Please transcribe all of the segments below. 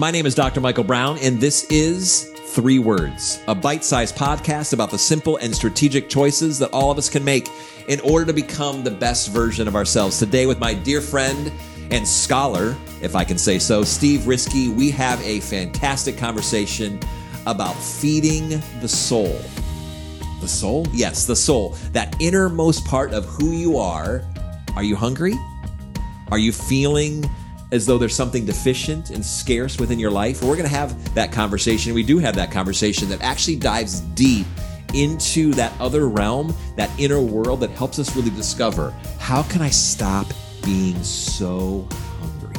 My name is Dr. Michael Brown, and this is Three Words, a bite sized podcast about the simple and strategic choices that all of us can make in order to become the best version of ourselves. Today, with my dear friend and scholar, if I can say so, Steve Risky, we have a fantastic conversation about feeding the soul. The soul? Yes, the soul. That innermost part of who you are. Are you hungry? Are you feeling as though there's something deficient and scarce within your life? We're going to have that conversation. We do have that conversation that actually dives deep into that other realm, that inner world that helps us really discover how can I stop being so hungry?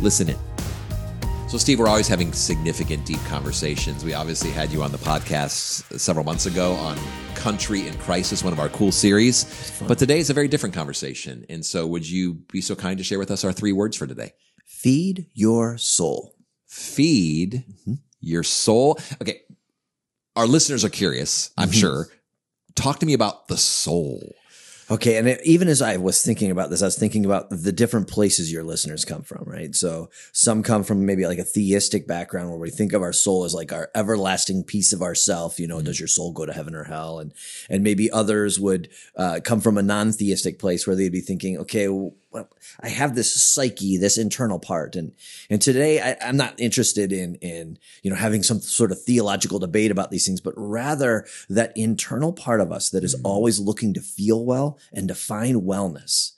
Listen in. So, Steve, we're always having significant, deep conversations. We obviously had you on the podcast several months ago on Country in Crisis, one of our cool series. But today is a very different conversation. And so, would you be so kind to share with us our three words for today? Feed your soul. Feed mm-hmm. your soul. Okay. Our listeners are curious, I'm mm-hmm. sure. Talk to me about the soul. Okay. And it, even as I was thinking about this, I was thinking about the different places your listeners come from, right? So some come from maybe like a theistic background where we think of our soul as like our everlasting piece of ourself. You know, mm-hmm. does your soul go to heaven or hell? And, and maybe others would uh, come from a non theistic place where they'd be thinking, okay, well, I have this psyche, this internal part. And, and today I, am not interested in, in, you know, having some sort of theological debate about these things, but rather that internal part of us that is mm-hmm. always looking to feel well and to find wellness.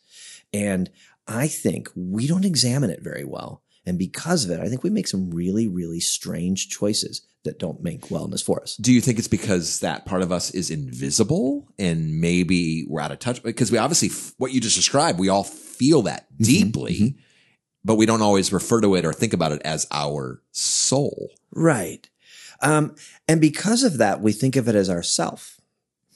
And I think we don't examine it very well. And because of it, I think we make some really, really strange choices that don't make wellness for us. Do you think it's because that part of us is invisible and maybe we're out of touch? Because we obviously, what you just described, we all feel that mm-hmm, deeply, mm-hmm. but we don't always refer to it or think about it as our soul. Right. Um, and because of that, we think of it as ourself.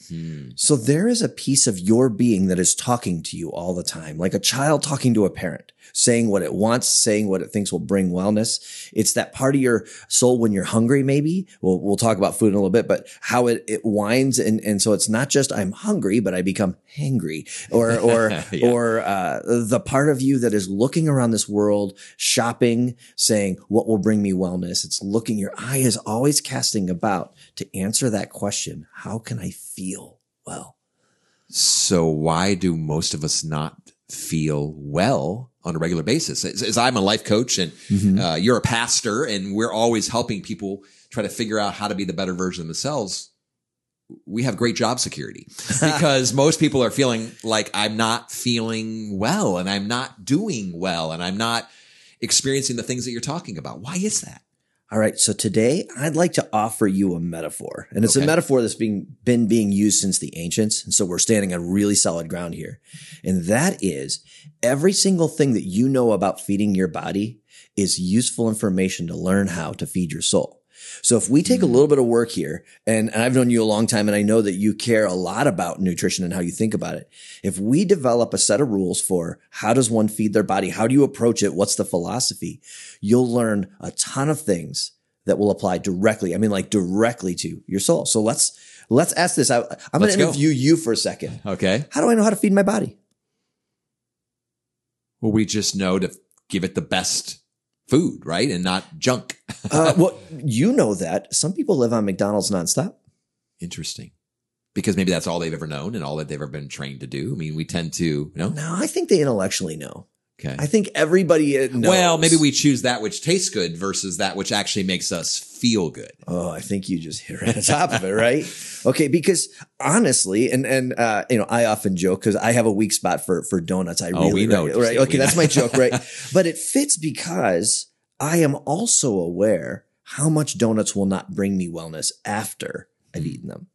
Hmm. So there is a piece of your being that is talking to you all the time, like a child talking to a parent, saying what it wants, saying what it thinks will bring wellness. It's that part of your soul when you're hungry, maybe. We'll, we'll talk about food in a little bit, but how it, it winds. And, and so it's not just I'm hungry, but I become hangry or, or, yeah. or, uh, the part of you that is looking around this world, shopping, saying what will bring me wellness. It's looking, your eye is always casting about to answer that question. How can I feel well? So why do most of us not feel well on a regular basis? As, as I'm a life coach and mm-hmm. uh, you're a pastor and we're always helping people try to figure out how to be the better version of themselves. We have great job security because most people are feeling like I'm not feeling well and I'm not doing well and I'm not experiencing the things that you're talking about. Why is that? All right. So today I'd like to offer you a metaphor and it's okay. a metaphor that's being, been being used since the ancients. And so we're standing on really solid ground here. And that is every single thing that you know about feeding your body is useful information to learn how to feed your soul. So if we take a hmm. little bit of work here, and I've known you a long time and I know that you care a lot about nutrition and how you think about it. If we develop a set of rules for how does one feed their body? How do you approach it? What's the philosophy? You'll learn a ton of things that will apply directly. I mean, like directly to your soul. So let's, let's ask this. I, am going to interview you for a second. Okay. How do I know how to feed my body? Well, we just know to give it the best food, right? And not junk. uh, well, you know that some people live on McDonald's nonstop. Interesting. Because maybe that's all they've ever known and all that they've ever been trained to do. I mean, we tend to, you know. No, I think they intellectually know. Okay. I think everybody knows. Well, maybe we choose that which tastes good versus that which actually makes us feel good. Oh, I think you just hit right on top of it, right? Okay, because honestly, and and uh, you know, I often joke because I have a weak spot for for donuts. I oh, really know, right? right? Okay, that's my joke, right? but it fits because I am also aware how much donuts will not bring me wellness after I've hmm. eaten them.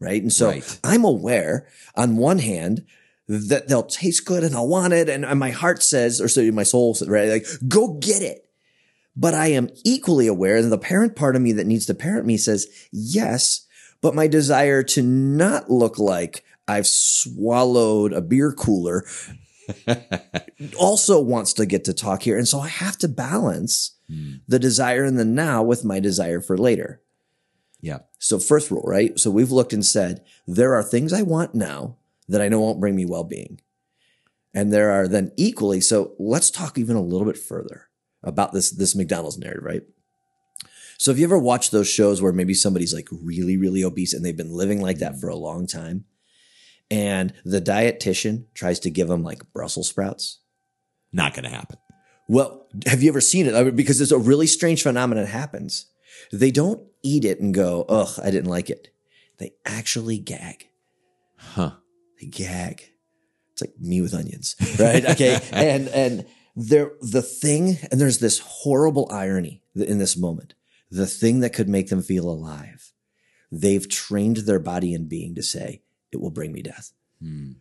Right. And so right. I'm aware on one hand that they'll taste good and I'll want it. And, and my heart says, or so my soul says, right? Like, go get it. But I am equally aware that the parent part of me that needs to parent me says, yes, but my desire to not look like I've swallowed a beer cooler also wants to get to talk here. And so I have to balance mm. the desire in the now with my desire for later. Yeah. So first rule, right? So we've looked and said, there are things I want now that I know won't bring me well being. And there are then equally, so let's talk even a little bit further. about this this McDonald's narrative, right? So have you ever watched those shows where maybe somebody's like really, really obese and they've been living like that mm-hmm. for a long time? And the dietitian tries to give them like Brussels sprouts. Not going to happen. Well, have you ever seen it? I mean, because it's a really strange phenomenon that happens. They don't eat it and go, ugh, I didn't like it. They actually gag. Huh. They gag. It's like me with onions, right? Okay. and, and there, the thing, and there's this horrible irony in this moment. The thing that could make them feel alive, they've trained their body and being to say, it will bring me death. Hmm.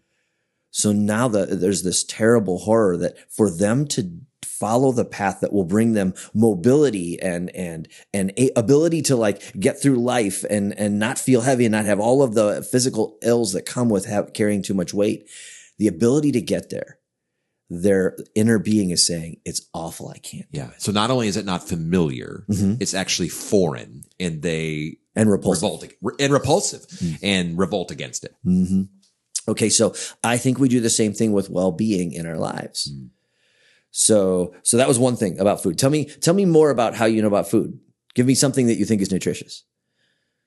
So now that there's this terrible horror that for them to follow the path that will bring them mobility and and and a ability to like get through life and and not feel heavy and not have all of the physical ills that come with have, carrying too much weight the ability to get there their inner being is saying it's awful i can't Yeah. So not only is it not familiar, Mhm. it's actually foreign and they and repulsive revolt and repulsive and revolt against it. hmm Okay, so I think we do the same thing with well-being in our lives. Mm. So, so that was one thing about food. Tell me, tell me more about how you know about food. Give me something that you think is nutritious.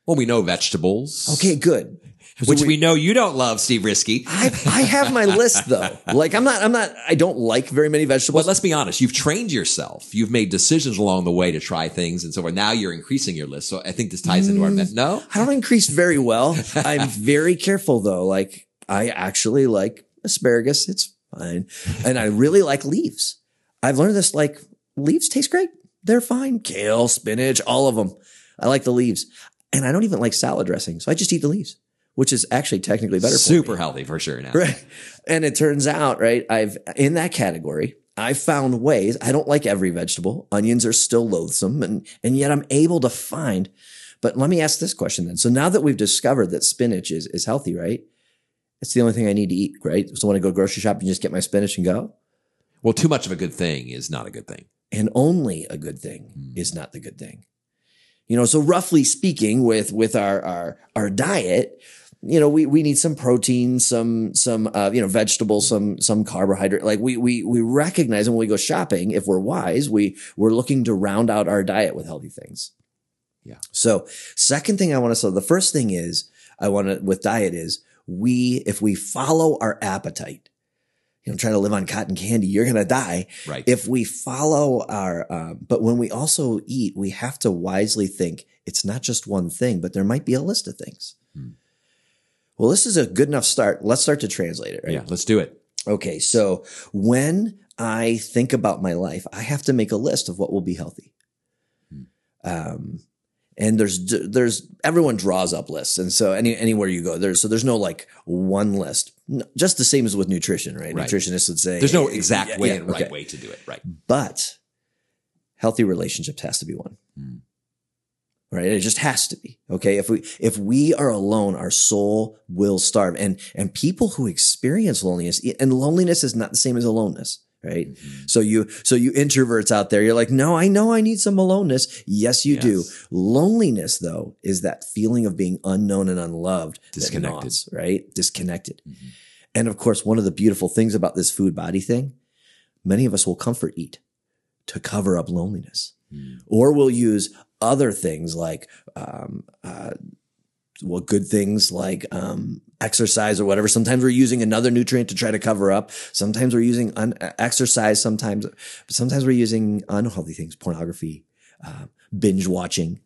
Well, we know vegetables. Okay, good. Which So we know you don't love, Steve Risky. I, I have my list though. Like I'm not, I'm not, I don't like very many vegetables. But let's be honest, you've trained yourself. You've made decisions along the way to try things and so forth. Now you're increasing your list. So I think this ties into our mm. met. No? I don't increase very well. I'm very careful though. Like I actually like asparagus. It's fine. And I really like leaves. I've learned this like leaves taste great. They're fine. Kale, spinach, all of them. I like the leaves. And I don't even like salad dressing. So I just eat the leaves, which is actually technically better for Super me. healthy for sure now. Right. And it turns out, right, I've in that category, I found ways. I don't like every vegetable. Onions are still loathsome and and yet I'm able to find. But let me ask this question then. So now that we've discovered that spinach is is healthy, right? It's the only thing I need to eat, right? So when I go grocery shop and just get my spinach and go. Well, too much of a good thing is not a good thing. And only a good thing is not the good thing. You know, so roughly speaking, with with our our our diet, you know, we we need some protein, some some uh, you know vegetables, some some carbohydrate. Like we we we recognize when we go shopping, if we're wise, we we're looking to round out our diet with healthy things. Yeah. So second thing I want to say, the first thing is I want to with diet is we if we follow our appetite, you know, try to live on cotton candy, you're gonna die Right. if we follow our um, but when we also eat we have to wisely think it's not just one thing but there might be a list of things Hmm. well this is a good enough start let's start to translate it right yeah, let's do it. okay so when i think about my life i have to make a list of what will be healthy Hmm. um and there's there's everyone draws up lists and so any anywhere you go there's so there's no like one list just the same as with nutrition right, Right. nutritionists would say There's no exact Yeah, way yeah, and right okay. way to do it. Right. but healthy relationships has to be one Hmm. right it just has to be okay if we if we are alone our soul will starve and and people who experience loneliness and loneliness is not the same as aloneness right Mhm. so you so you introverts out there you're like no i know i need some aloneness yes you do loneliness though is that feeling of being unknown and unloved Disconnected. gnaws, right disconnected Mhm. and of course one of the beautiful things about this food body thing many of us will comfort eat to cover up loneliness Hmm. or we'll use other things like um, uh, well good things like um, exercise or whatever. Sometimes we're using another nutrient to try to cover up. Sometimes we're using un- uh, exercise. Sometimes sometimes we're using unhealthy things pornography uh, binge watching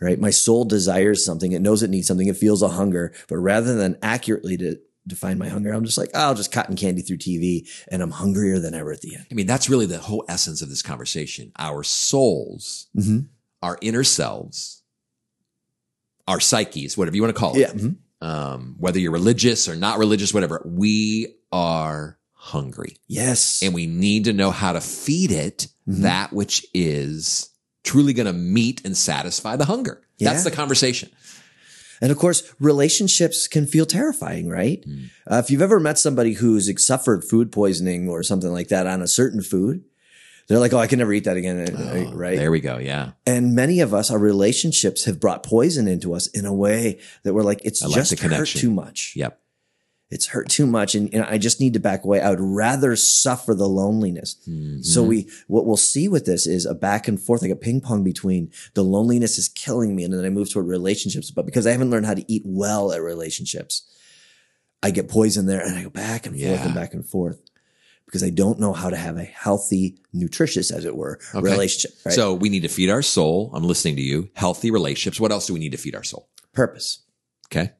right? My soul desires something. It knows it needs something. It feels a hunger. But rather than accurately to define my hunger i'm just like oh, i'll just cotton candy through tv and i'm hungrier than ever at the end. I mean, that's really the whole essence of this conversation. Our souls, mm-hmm. our inner selves, our psyches, whatever you want to call it. yeah mhm. Um, whether you're religious or not religious, whatever, we are hungry yes and we need to know how to feed it Mhm. that which is truly going to meet and satisfy the hunger. That's the conversation. And of course, relationships can feel terrifying, right? Mm. Uh, if you've ever met somebody who's suffered food poisoning or something like that on a certain food, they're like, "Oh, I can never eat that again," uh, Oh, right? There we go. Yeah. And many of us, our relationships have brought poison into us in a way that we're like, it's I just the hurt too much. Yep. It's hurt too much. And, and I just need to back away. I would rather suffer the loneliness. Mm-hmm. So we, what we'll see with this is a back and forth, like a ping pong between the loneliness is killing me. And then I move toward relationships. But because I haven't learned how to eat well at relationships, I get poison there and I go back and forth Yeah. and back and forth because I don't know how to have a healthy, nutritious, as it were, Okay. relationship. Right? So we need to feed our soul. I'm listening to you. Healthy relationships. What else do we need to feed our soul? purpose. Okay.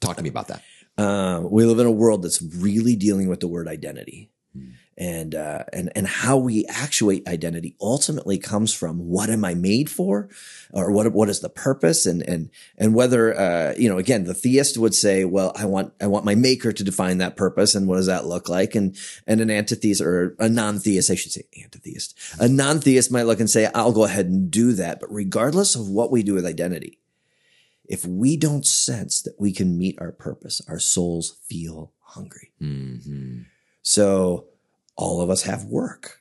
Talk to me about that. Um, we live in a world that's really dealing with the word identity. And, uh, and, and how we actuate identity ultimately comes from what am I made for? Or what, what is the purpose? And, and, and whether, uh, you know, again, the theist would say, well, I want, I want my maker to define that purpose. And what does that look like? And, and an antitheist or a non-theist, I should say antitheist, a non-theist might look and say, I'll go ahead and do that. But regardless of what we do with identity, if we don't sense that we can meet our purpose, our souls feel hungry. hmm So all of us have work,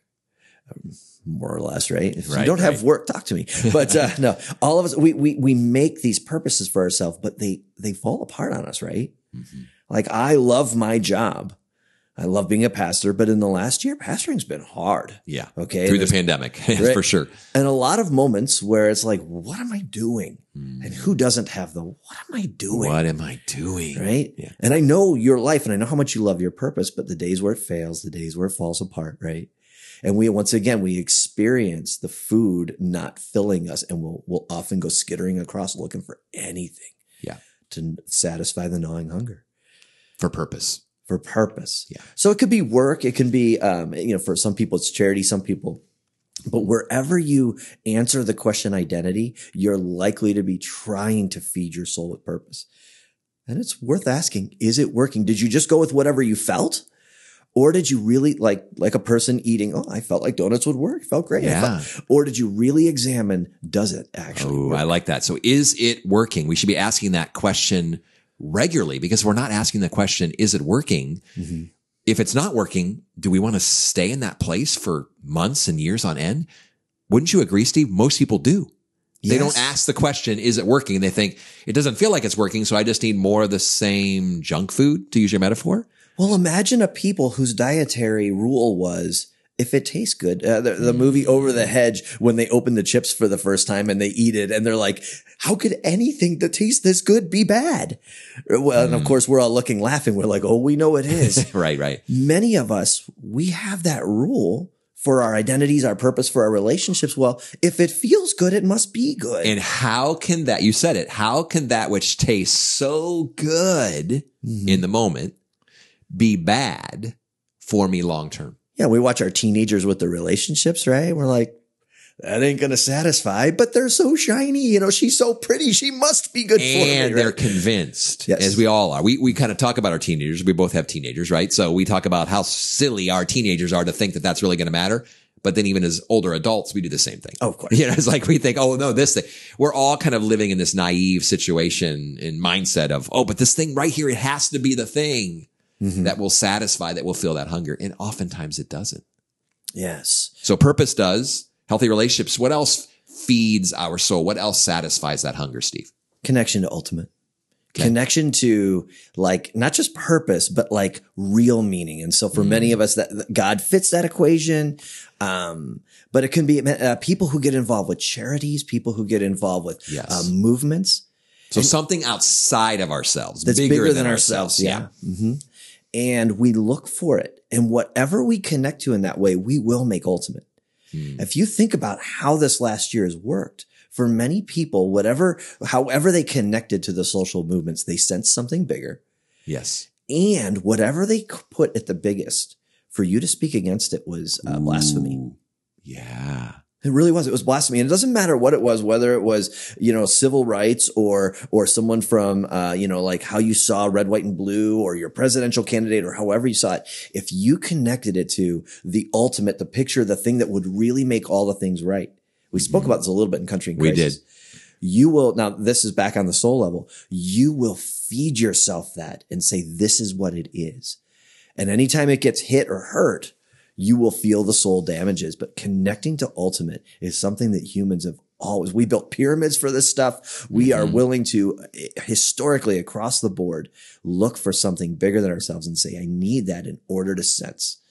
um, more or less, right? If you don't have work, talk to me. But uh, no, all of us, we, we, we make these purposes for ourselves, but they, they fall apart on us, right? Mm-hmm. Like I love my job. I love being a pastor, but in the last year, pastoring's been hard. Yeah. Okay. Through the pandemic, Right. for sure. and a lot of moments where it's like, what am I doing? Mm. And who doesn't have the, what am I doing? What am I doing? right? Yeah. And I know your life and I know how much you love your purpose, but the days where it fails, the days where it falls apart, right? And we, once again, we experience the food not filling us and we'll, we'll often go skittering across looking for anything. Yeah. To satisfy the gnawing hunger For purpose. For purpose. Yeah. So it could be work. It can be, um, you know, for some people it's charity, some people, but wherever you answer the question identity, you're likely to be trying to feed your soul with purpose. And it's worth asking, is it working? Did you just go with whatever you felt? Or did you really like, like a person eating, oh, I felt like donuts would work. Felt great. Yeah. felt- or did you really examine, does it actually Oh, work? I like that. So is it working? We should be asking that question regularly because we're not asking the question, is it working? Mhm. If it's not working, do we want to stay in that place for months and years on end? Wouldn't you agree, Steve? Most people do. They don't ask the question, is it working? They think it doesn't feel like it's working. So I just need more of the same junk food to use your metaphor. Well, imagine a people whose dietary rule was if it tastes good. Uh, the, the Mm. movie Over the Hedge, when they open the chips for the first time and they eat it, and they're like, "How could anything that tastes this good be bad?" Well, and of Mm. course, we're all looking, laughing. We're like, "Oh, we know it is." right, right. Many of us, we have that rule for our identities, our purpose, for our relationships. Well, if it feels good, it must be good. And how can that, you said it, how can that which tastes so good Mhm. in the moment be bad for me long term? Yeah, we watch our teenagers with their relationships, right? We're like, that ain't to satisfy, but they're so shiny. You know, she's so pretty. She must be good for me. And they're right? convinced, Yes. as we all are. We, we kind of talk about our teenagers. We both have teenagers, right? So we talk about how silly our teenagers are to think that that's really going to matter. But then even as older adults, we do the same thing. Oh, of course. You know, it's like we think, oh no, this thing. We're all kind of living in this naive situation and mindset of, oh, but this thing right here, it has to be the thing Mhm. that will satisfy, that will fill that hunger. And oftentimes it doesn't. Yes. So purpose does, healthy relationships. What else feeds our soul? What else satisfies that hunger, Steve? Connection to ultimate. Okay. Connection to like not just purpose, but like real meaning. And so for Mm. many of us that God fits that equation. Um, but it can be uh, people who get involved with charities, people who get involved with Yes. uh, movements. So something outside of ourselves, that's bigger, than, ourselves. Yeah. hmm And we look for it. And whatever we connect to in that way, we will make ultimate. Hmm. If you think about how this last year has worked, for many people, whatever, however they connected to the social movements, they sensed something bigger. Yes. And whatever they put at the biggest, for you to speak against it was uh, blasphemy. Ooh. Yeah. It really was. It was blasphemy. And it doesn't matter what it was, whether it was, you know, civil rights or, or someone from, uh, you know, like how you saw red, white and blue or your presidential candidate or however you saw it. If you connected it to the ultimate, the picture, the thing that would really make all the things right. We spoke about this a little bit in Country and We did. You will, now this is back on the soul level. You will feed yourself that and say, this is what it is. And anytime it gets hit or hurt, you will feel the soul damages. But connecting to ultimate is something that humans have always we built pyramids for this stuff. We are willing to eh, historically across the board look for something bigger than ourselves and say, I need that in order to sense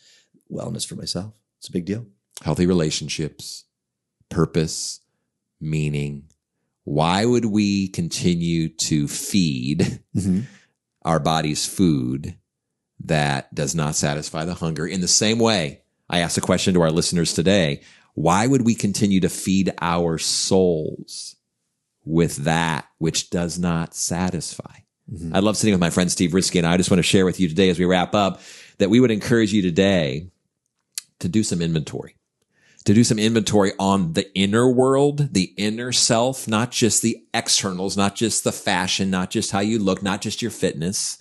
wellness for myself. It's a big deal. Healthy relationships, purpose, meaning. Why would we continue to feed our body's food that does not satisfy the hunger in the same way? I asked a question to our listeners today. Why would we continue to feed our souls with that which does not satisfy? Mm-hmm. I love sitting with my friend Steve Risky, and I just want to share with you today as we wrap up that we would encourage you today to do some inventory, to do some inventory on the inner world, the inner self, not just the externals, not just the fashion, not just how you look, not just your fitness,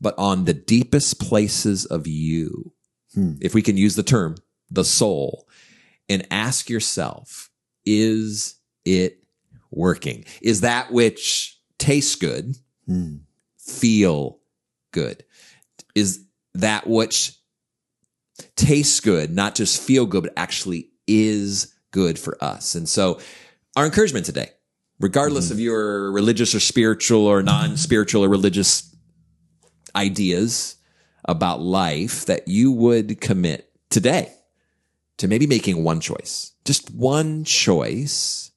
but on the deepest places of you. Hmm. If we can use the term, the soul, and ask yourself, is it working? Is that which tastes good, hmm. feel good? Is that which tastes good, not just feel good, but actually is good for us? And so our encouragement today, regardless hmm. of your religious or spiritual or non-spiritual or religious ideas about life, that you would commit today to maybe making one choice, just one choice.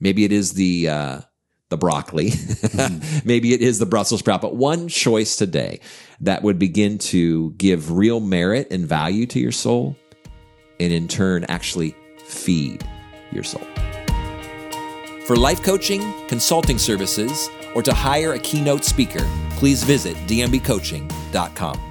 Maybe it is the uh, the broccoli, maybe it is the Brussels sprout, but one choice today that would begin to give real merit and value to your soul, and in turn actually feed your soul. For life coaching, consulting services, or to hire a keynote speaker, please visit dmbcoaching.com.